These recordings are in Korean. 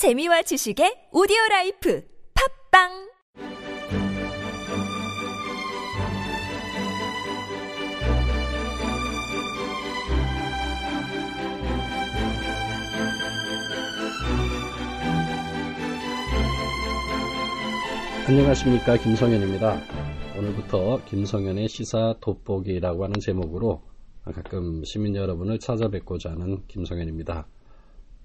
재미와 지식의 오디오 life 팟빵 안녕하십니까 김성현입니다. 오늘부터 김성현의 시사 돋보기라고 하는 제목으로 가끔 시민 여러분을 찾아뵙고자 하는 김성현입니다.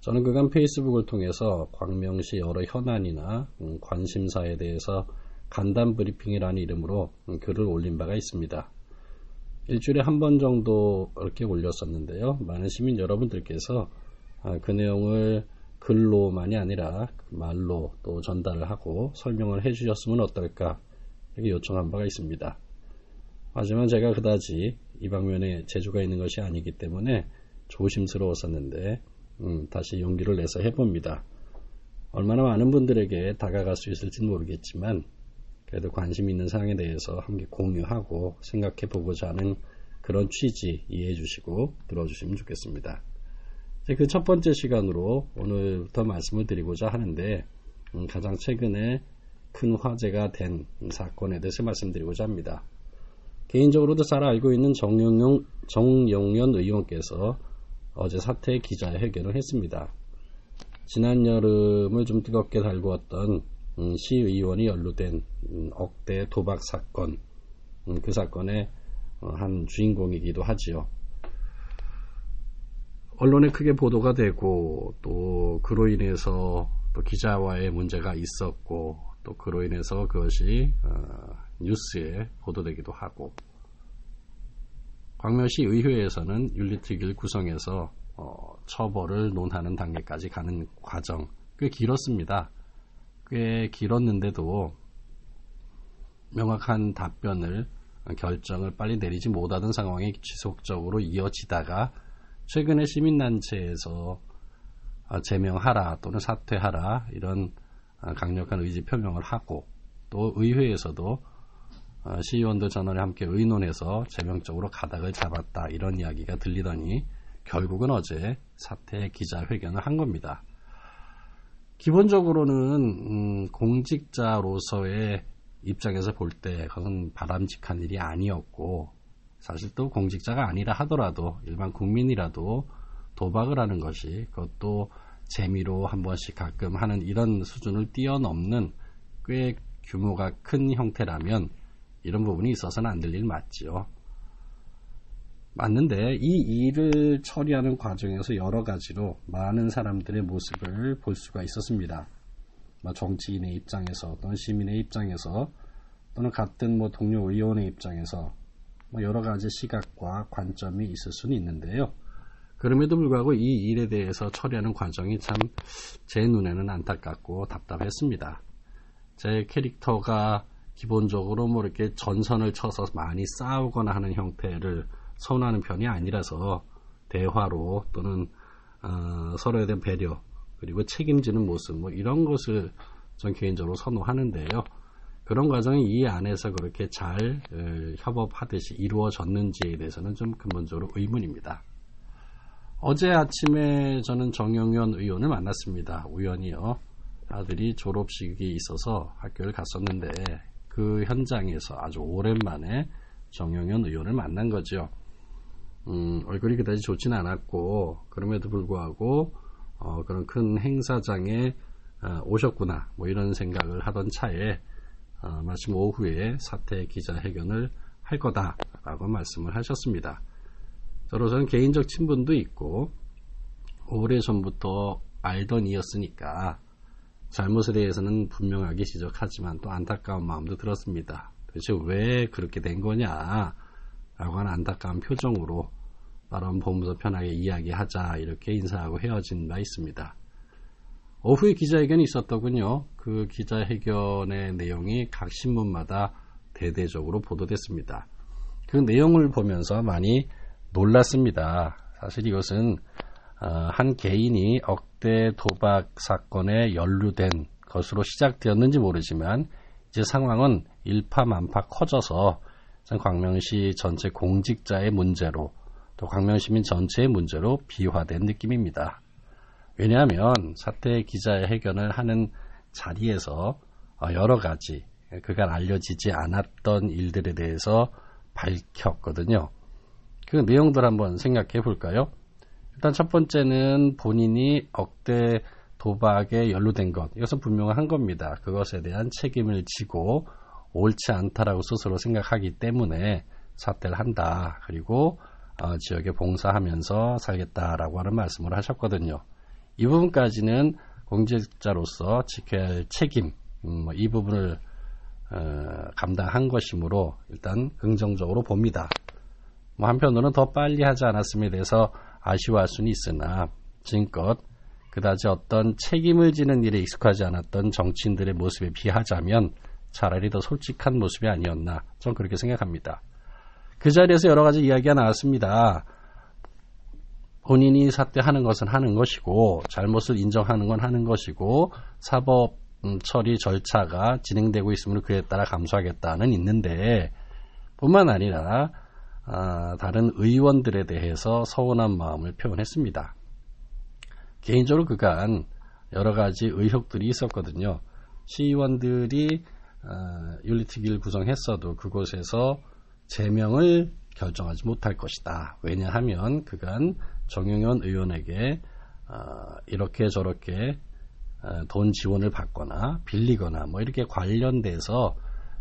저는 그간 페이스북을 통해서 광명시 여러 현안이나 음, 관심사에 대해서 간단 브리핑이라는 이름으로 음, 글을 올린 바가 있습니다. 일주일에 한 번 정도 이렇게 올렸었는데요. 많은 시민 여러분들께서 아, 그 내용을 글로만이 아니라 말로 또 전달을 하고 설명을 해 주셨으면 어떨까 이렇게 요청한 바가 있습니다. 하지만 제가 그다지 이 방면에 재주가 있는 것이 아니기 때문에 조심스러웠었는데 음, 다시 용기를 내서 해봅니다. 얼마나 많은 분들에게 다가갈 수 있을지 모르겠지만 그래도 관심 있는 사항에 대해서 함께 공유하고 생각해 보고자 하는 그런 취지 이해해 주시고 들어주시면 좋겠습니다. 그 첫 번째 시간으로 오늘부터 말씀을 드리고자 하는데 음, 가장 최근에 큰 화제가 된 사건에 대해서 말씀드리고자 합니다. 개인적으로도 잘 알고 있는 정영용, 정영연 의원께서 어제 사퇴 기자회견을 했습니다. 지난 여름을 좀 뜨겁게 달구었던 음, 시의원이 연루된 음, 억대 도박 사건, 그 사건의 어, 한 주인공이기도 하지요. 언론에 크게 보도가 되고 또 그로 인해서 또 기자와의 문제가 있었고 또 그로 인해서 그것이 어, 뉴스에 보도되기도 하고 광명시 의회에서는 윤리특위를 구성해서 어, 처벌을 논하는 단계까지 가는 과정 꽤 길었습니다. 꽤 길었는데도 명확한 답변을 결정을 빨리 내리지 못하던 상황이 지속적으로 이어지다가 최근에 시민단체에서 어, 제명하라 또는 사퇴하라 이런 어, 강력한 의지 표명을 하고 또 의회에서도 어, 시의원들 전원에 함께 의논해서 제명적으로 가닥을 잡았다 이런 이야기가 들리더니 결국은 어제 사퇴 기자회견을 한 겁니다. 기본적으로는 음, 공직자로서의 입장에서 볼 때 그것은 바람직한 일이 아니었고 사실 또 공직자가 아니라 하더라도 일반 국민이라도 도박을 하는 것이 그것도 재미로 한 번씩 가끔 하는 이런 수준을 뛰어넘는 꽤 규모가 큰 형태라면 이런 부분이 있어서는 안 될 일 맞지요. 맞는데 이 일을 처리하는 과정에서 여러 가지로 많은 사람들의 모습을 볼 수가 있었습니다. 뭐 정치인의 입장에서 또는 시민의 입장에서 또는 같은 뭐 동료 의원의 입장에서 뭐 여러 가지 시각과 관점이 있을 수는 있는데요. 그럼에도 불구하고 이 일에 대해서 처리하는 과정이 참 제 눈에는 안타깝고 답답했습니다. 제 캐릭터가 기본적으로 뭐 이렇게 전선을 쳐서 많이 싸우거나 하는 형태를 선호하는 편이 아니라서 대화로 또는 어, 서로에 대한 배려 그리고 책임지는 모습 뭐 이런 것을 전 개인적으로 선호하는데요. 그런 과정이 이 안에서 그렇게 잘 협업하듯이 이루어졌는지에 대해서는 좀 근본적으로 의문입니다. 어제 아침에 저는 정영현 의원을 만났습니다. 우연히요. 아들이 졸업식이 있어서 학교를 갔었는데 그 현장에서 아주 오랜만에 정영현 의원을 만난 거죠. 음, 얼굴이 그다지 좋지는 않았고 그럼에도 불구하고 어, 그런 큰 행사장에 어, 오셨구나 뭐 이런 생각을 하던 차에 어, 마침 오후에 사퇴 기자회견을 할 거다라고 말씀을 하셨습니다. 저로서는 개인적 친분도 있고 오래전부터 알던 이었으니까 잘못에 대해서는 분명하게 지적하지만 또 안타까운 마음도 들었습니다. 도대체 왜 그렇게 된 거냐 라고 하는 안타까운 표정으로 바로 보면서 편하게 이야기하자 이렇게 인사하고 헤어진 바 있습니다. 오후에 기자회견이 있었더군요. 그 기자회견의 내용이 각 신문마다 대대적으로 보도됐습니다. 그 내용을 보면서 많이 놀랐습니다. 사실 이것은 어, 한 개인이 억 대 도박 사건에 연루된 것으로 시작되었는지 모르지만 이제 상황은 일파만파 커져서 광명시 전체 공직자의 문제로 또 광명시민 전체의 문제로 비화된 느낌입니다. 왜냐하면 사태 기자의 해견을 하는 자리에서 어, 여러 가지 그간 알려지지 않았던 일들에 대해서 밝혔거든요. 그 내용들 한번 생각해 볼까요? 일단 첫 번째는 본인이 억대 도박에 연루된 것. 이것은 분명한 겁니다. 그것에 대한 책임을 지고 옳지 않다라고 스스로 생각하기 때문에 사퇴를 한다. 그리고 어, 지역에 봉사하면서 살겠다라고 하는 말씀을 하셨거든요. 이 부분까지는 공직자로서 지켜야 할 책임, 음, 이 부분을 어, 감당한 것이므로 일단 긍정적으로 봅니다. 뭐 한편으로는 더 빨리 하지 않았음에 대해서 아쉬워할 수는 있으나 지금껏 그다지 어떤 책임을 지는 일에 익숙하지 않았던 정치인들의 모습에 비하자면 차라리 더 솔직한 모습이 아니었나 좀 그렇게 생각합니다. 그 자리에서 여러 가지 이야기가 나왔습니다. 본인이 사퇴하는 것은 하는 것이고 잘못을 인정하는 건 하는 것이고 사법 음, 처리 절차가 진행되고 있으므로 그에 따라 감수하겠다는 있는데 뿐만 아니라 아, 다른 의원들에 대해서 서운한 마음을 표현했습니다. 개인적으로 그간 여러 가지 의혹들이 있었거든요. 시의원들이 어, 윤리특위를 구성했어도 그곳에서 제명을 결정하지 못할 것이다. 왜냐하면 그간 정용현 의원에게 어, 이렇게 저렇게 어, 돈 지원을 받거나 빌리거나 뭐 이렇게 관련돼서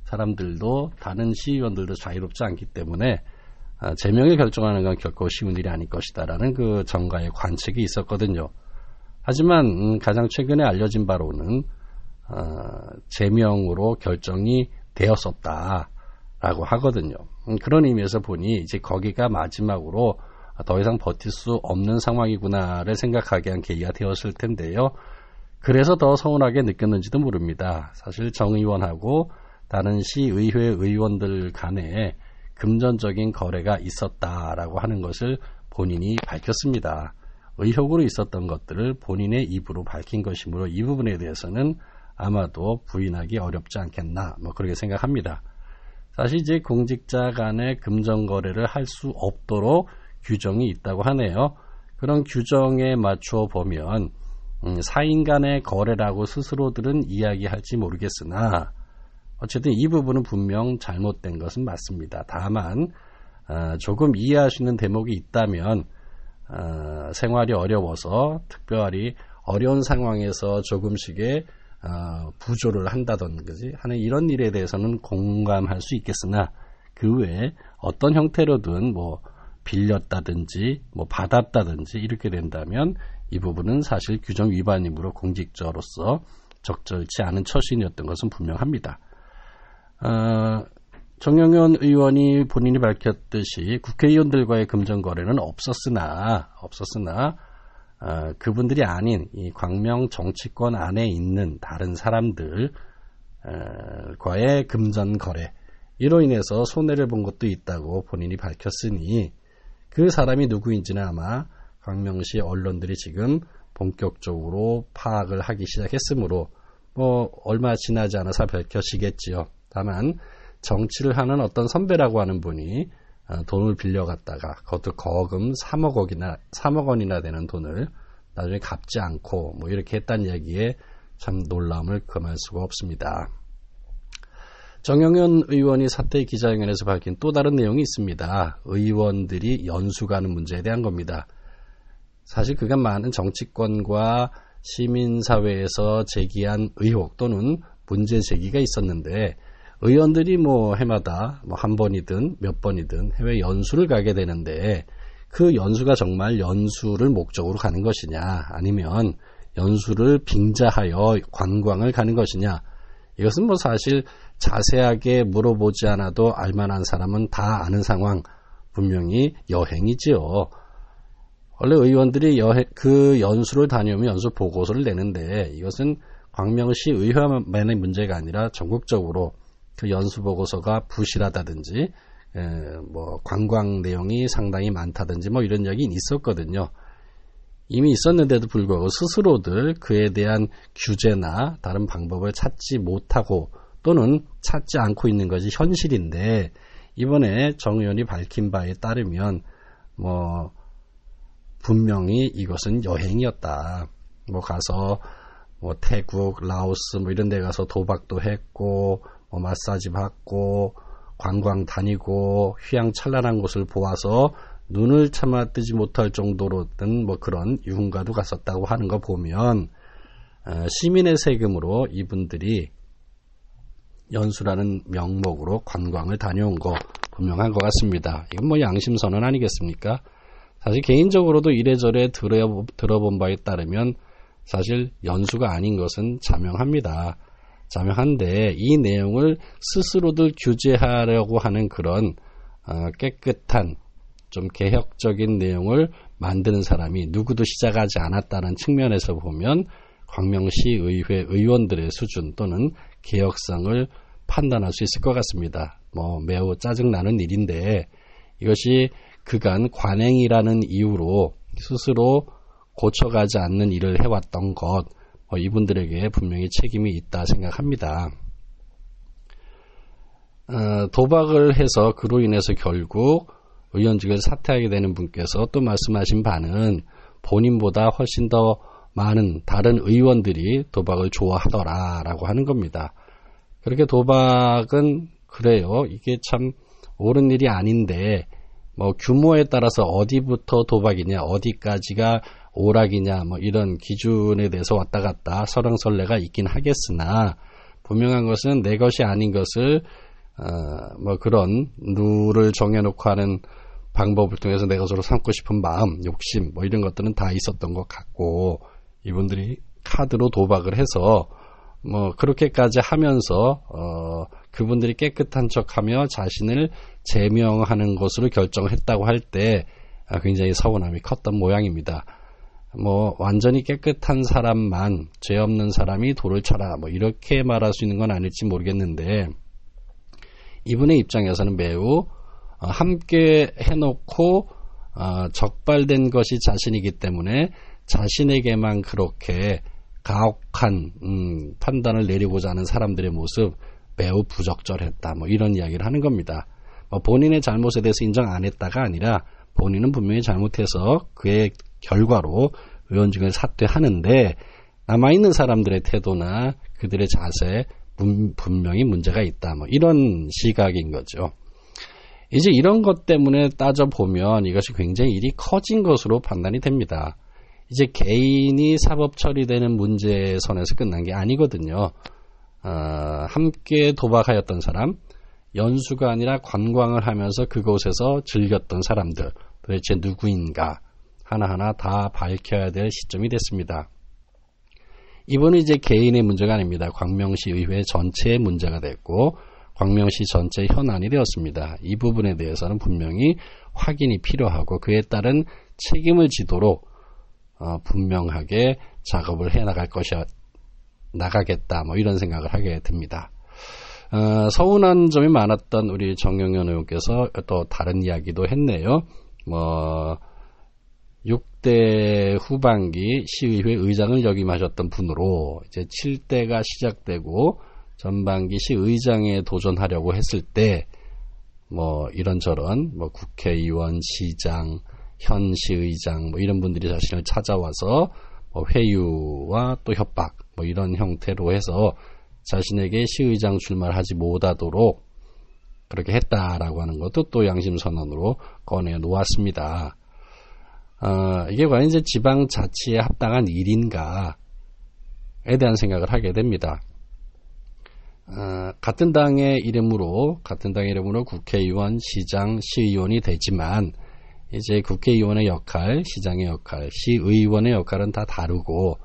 사람들도 다른 시의원들도 자유롭지 않기 때문에 어, 제명을 결정하는 건 결코 쉬운 일이 아닐 것이다라는 그 정가의 관측이 있었거든요. 하지만 음, 가장 최근에 알려진 바로는 어, 제명으로 결정이 되었었다라고 하거든요. 음, 그런 의미에서 보니 이제 거기가 마지막으로 더 이상 버틸 수 없는 상황이구나를 생각하게 한 계기가 되었을 텐데요. 그래서 더 서운하게 느꼈는지도 모릅니다. 사실 정 의원하고 다른 시의회 의원들 간에 금전적인 거래가 있었다라고 하는 것을 본인이 밝혔습니다. 의혹으로 있었던 것들을 본인의 입으로 밝힌 것이므로 이 부분에 대해서는 아마도 부인하기 어렵지 않겠나 뭐 그렇게 생각합니다. 사실 이제 공직자 간의 금전 거래를 할 수 없도록 규정이 있다고 하네요. 그런 규정에 맞추어 보면 음, 사인 간의 거래라고 스스로들은 이야기할지 모르겠으나 어쨌든 이 부분은 분명 잘못된 것은 맞습니다. 다만 어, 조금 있는 대목이 있다면 어, 생활이 어려워서 특별히 어려운 상황에서 조금씩의 어, 부조를 한다든지 하는 이런 일에 대해서는 공감할 수 있겠으나 그 외에 어떤 형태로든 뭐 빌렸다든지 뭐 받았다든지 이렇게 된다면 이 부분은 사실 규정 위반이므로 공직자로서 적절치 않은 처신이었던 것은 분명합니다. 어, 정영현 의원이 본인이 밝혔듯이 국회의원들과의 금전 거래는 없었으나 없었으나 어, 그분들이 아닌 이 광명 정치권 안에 있는 다른 사람들 어, 과의 금전 거래 이로 인해서 손해를 본 것도 있다고 본인이 밝혔으니 그 사람이 누구인지는 아마 광명시 언론들이 지금 본격적으로 파악을 하기 시작했으므로 뭐 얼마 지나지 않아서 밝혀지겠지요. 다만 정치를 하는 어떤 선배라고 하는 분이 어, 돈을 빌려갔다가 그것도 거금 3억 원이나 3억 원이나 되는 돈을 나중에 갚지 않고 뭐 이렇게 했다는 얘기에 참 놀라움을 금할 수가 없습니다. 정영현 의원이 사태 기자회견에서 밝힌 또 다른 내용이 있습니다. 의원들이 연수 가는 문제에 대한 겁니다. 사실 그간 많은 정치권과 시민사회에서 제기한 의혹 또는 문제 제기가 있었는데 의원들이 뭐 해마다 뭐 한 번이든 몇 번이든 해외 연수를 가게 되는데 그 연수가 정말 연수를 목적으로 가는 것이냐 아니면 연수를 빙자하여 관광을 가는 것이냐 이것은 뭐 사실 자세하게 물어보지 않아도 알만한 사람은 다 아는 상황 분명히 여행이지요. 원래 의원들이 여행, 그 연수를 다녀오면 연수 보고서를 내는데 이것은 광명시 의회만의 문제가 아니라 전국적으로 그 연수 보고서가 부실하다든지 에, 뭐 관광 내용이 상당히 많다든지 뭐 이런 이야기 있었거든요. 이미 있었는데도 불구하고 스스로들 그에 대한 규제나 다른 방법을 찾지 못하고 또는 찾지 않고 있는 것이 현실인데 이번에 정 의원이 밝힌 바에 따르면 뭐 분명히 이것은 여행이었다. 뭐 가서 뭐 태국, 라오스 뭐 이런 데 가서 도박도 했고 뭐 마사지 받고 관광 다니고 휘황찬란한 곳을 보아서 눈을 참아 뜨지 못할 정도로 든 뭐 그런 유흥가도 갔었다고 하는 거 보면 어, 시민의 세금으로 이분들이 연수라는 명목으로 관광을 다녀온 거 분명한 것 같습니다. 이건 뭐 양심 선언 아니겠습니까? 사실 개인적으로도 이래저래 들어, 들어본 바에 따르면 사실 연수가 아닌 것은 자명합니다. 자명한데 이 내용을 스스로들 규제하려고 하는 그런 어, 깨끗한 좀 개혁적인 내용을 만드는 사람이 누구도 시작하지 않았다는 측면에서 보면 광명시 의회 의원들의 수준 또는 개혁성을 판단할 수 있을 것 같습니다. 뭐 매우 짜증나는 일인데 이것이 그간 관행이라는 이유로 스스로 고쳐가지 않는 일을 해왔던 것, 뭐 이분들에게 분명히 책임이 있다 생각합니다. 어, 도박을 해서 그로 인해서 결국 의원직을 사퇴하게 되는 분께서 또 말씀하신 바는 본인보다 훨씬 더 많은 다른 의원들이 도박을 좋아하더라라고 하는 겁니다. 그렇게 도박은 그래요. 이게 참 옳은 일이 아닌데 뭐 규모에 따라서 어디부터 도박이냐, 어디까지가 오락이냐, 뭐 이런 기준에 대해서 왔다 갔다 설랑설레가 있긴 하겠으나 분명한 것은 내 것이 아닌 것을 어, 뭐 그런 룰을 정해놓고 하는 방법을 통해서 내 것으로 삼고 싶은 마음, 욕심, 뭐 이런 것들은 다 있었던 것 같고 이분들이 카드로 도박을 해서 뭐 그렇게까지 하면서 어 그분들이 깨끗한 척하며 자신을 제명하는 것으로 결정을 했다고 할때 아, 굉장히 서운함이 컸던 모양입니다. 뭐 완전히 깨끗한 사람만 죄 없는 사람이 돌을 쳐라 뭐 이렇게 말할 수 있는 건 아닐지 모르겠는데 이분의 입장에서는 매우 어, 함께 해놓고 어, 적발된 것이 자신이기 때문에 자신에게만 그렇게 가혹한 음, 판단을 내리고자 하는 사람들의 모습 매우 부적절했다. 뭐 이런 이야기를 하는 겁니다. 뭐 본인의 잘못에 대해서 인정 안 했다가 아니라 본인은 분명히 잘못해서 그의 결과로 의원직을 사퇴하는데 남아있는 사람들의 태도나 그들의 자세 분명히 문제가 있다. 뭐 이런 시각인 거죠. 이제 이런 것 때문에 따져보면 이것이 굉장히 일이 커진 것으로 판단이 됩니다. 이제 개인이 사법 처리되는 문제 선에서 끝난 게 아니거든요. 어, 함께 도박하였던 사람, 연수가 아니라 관광을 하면서 그곳에서 즐겼던 사람들, 도대체 누구인가 하나하나 다 밝혀야 될 시점이 됐습니다. 이번은 이제 개인의 문제가 아닙니다. 광명시 의회 전체의 문제가 됐고 광명시 전체 현안이 되었습니다. 이 부분에 대해서는 분명히 확인이 필요하고 그에 따른 책임을 지도록 어, 분명하게 작업을 해 나갈 것이야 나가겠다 뭐 이런 생각을 하게 됩니다. 어, 서운한 점이 많았던 우리 정영현 의원께서 또 다른 이야기도 했네요. 뭐 6대 후반기 시의회 의장을 역임하셨던 분으로 이제 7대가 시작되고 전반기 시의장에 도전하려고 했을 때 뭐 이런저런 뭐 국회의원, 시장, 현 시의장 뭐 이런 분들이 자신을 찾아와서 뭐 회유와 또 협박 뭐 이런 형태로 해서 자신에게 시의장 출마를 하지 못하도록 그렇게 했다라고 하는 것도 또 양심 선언으로 꺼내 놓았습니다. 어, 이게 과연 이제 지방 자치에 합당한 일인가에 대한 생각을 하게 됩니다. 어, 같은 당의 이름으로 같은 당의 이름으로 국회의원, 시장, 시의원이 되지만 이제 국회의원의 역할, 시장의 역할, 시의원의 역할은 다 다르고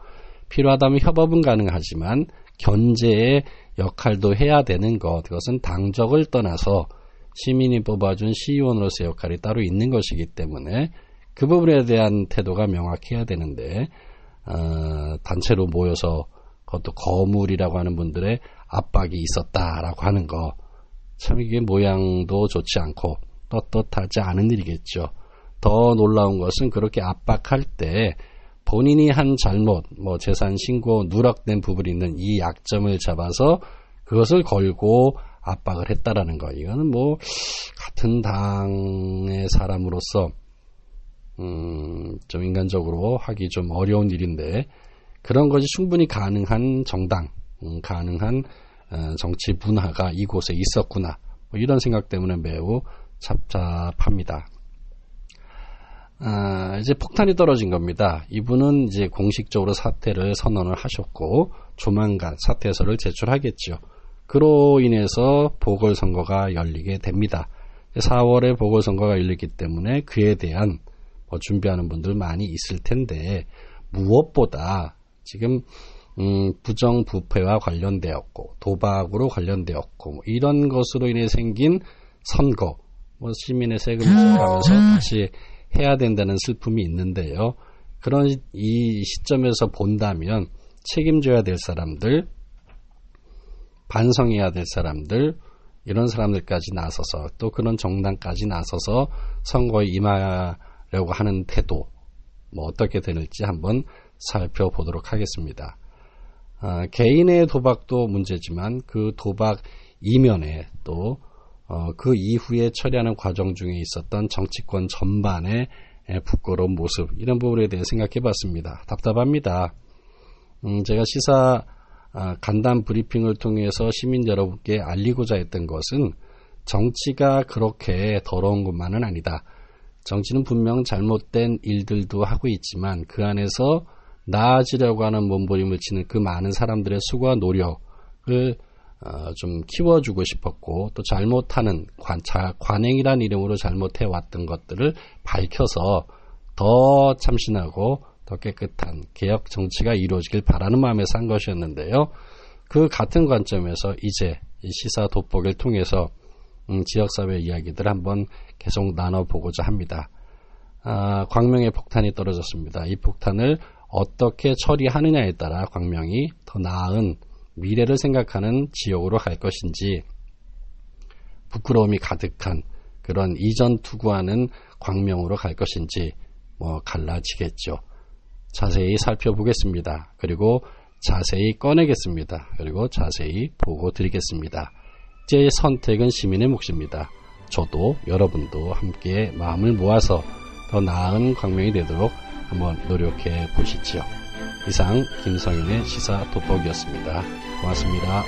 필요하다면 협업은 가능하지만 견제의 역할도 해야 되는 것, 그것은 당적을 떠나서 시민이 뽑아준 시의원으로서의 역할이 따로 있는 것이기 때문에 그 부분에 대한 태도가 명확해야 되는데 어, 단체로 모여서 그것도 거물이라고 하는 분들의 압박이 있었다라고 하는 거 참 이게 모양도 좋지 않고 떳떳하지 않은 일이겠죠. 더 놀라운 것은 그렇게 압박할 때 본인이 한 잘못, 뭐 재산 신고 누락된 부분이 있는 이 약점을 잡아서 그것을 걸고 압박을 했다라는 거. 이거는 뭐 같은 당의 사람으로서 음, 좀 인간적으로 하기 좀 어려운 일인데 그런 것이 충분히 가능한 정당, 음, 가능한 어, 정치 문화가 이곳에 있었구나. 뭐 이런 생각 때문에 매우 잡잡합니다. 아, 이제 폭탄이 떨어진 겁니다. 이분은 이제 공식적으로 사퇴를 선언을 하셨고 조만간 사퇴 서를 제출하겠죠. 그로 인해서 보궐선거가 열리게 됩니다. 4월에 보궐선거가 열리기 때문에 그에 대한 뭐 준비하는 분들 많이 있을 텐데 무엇보다 지금 음, 부정 부패와 관련되었고 도박으로 관련되었고 뭐 이런 것으로 인해 생긴 선거 뭐 시민의 세금을 써가면서 다시 해야 된다는 슬픔이 있는데요. 그런 이 시점에서 본다면 책임져야 될 사람들, 반성해야 될 사람들, 이런 사람들까지 나서서 또 그런 정당까지 나서서 선거에 임하 려고 하는 태도, 뭐 어떻게 되는지 한번 살펴보도록 하겠습니다. 아, 개인의 도박도 문제지만 그 도박 이면에 또 어, 그 이후에 처리하는 과정 중에 있었던 정치권 전반의 부끄러운 모습 이런 부분에 대해 생각해 봤습니다. 답답합니다. 음, 제가 시사 아, 간단 브리핑을 통해서 시민 여러분께 알리고자 했던 것은 정치가 그렇게 더러운 것만은 아니다. 정치는 분명 잘못된 일들도 하고 있지만 그 안에서 나아지려고 하는 몸부림을 치는 그 많은 사람들의 수고와 노력을 어, 좀 키워주고 싶었고 또 잘못하는 관, 자, 관행이란 이름으로 잘못해왔던 것들을 밝혀서 더 참신하고 더 깨끗한 개혁 정치가 이루어지길 바라는 마음에서 한 것이었는데요. 그 같은 관점에서 이제 시사 돋보기를 통해서 음, 지역사회 이야기들을 한번 계속 나눠보고자 합니다. 아, 광명의 폭탄이 떨어졌습니다. 이 폭탄을 어떻게 처리하느냐에 따라 광명이 더 나은 미래를 생각하는 지역으로 갈 것인지 부끄러움이 가득한 그런 이전 투구하는 광명으로 갈 것인지 뭐 갈라지겠죠. 자세히 살펴보겠습니다. 그리고 자세히 꺼내겠습니다. 그리고 자세히 보고 드리겠습니다. 제 선택은 시민의 몫입니다. 저도 여러분도 함께 마음을 모아서 더 나은 광명이 되도록 한번 노력해 보시죠. 이상 김성인의 시사 돋보기였습니다. 고맙습니다.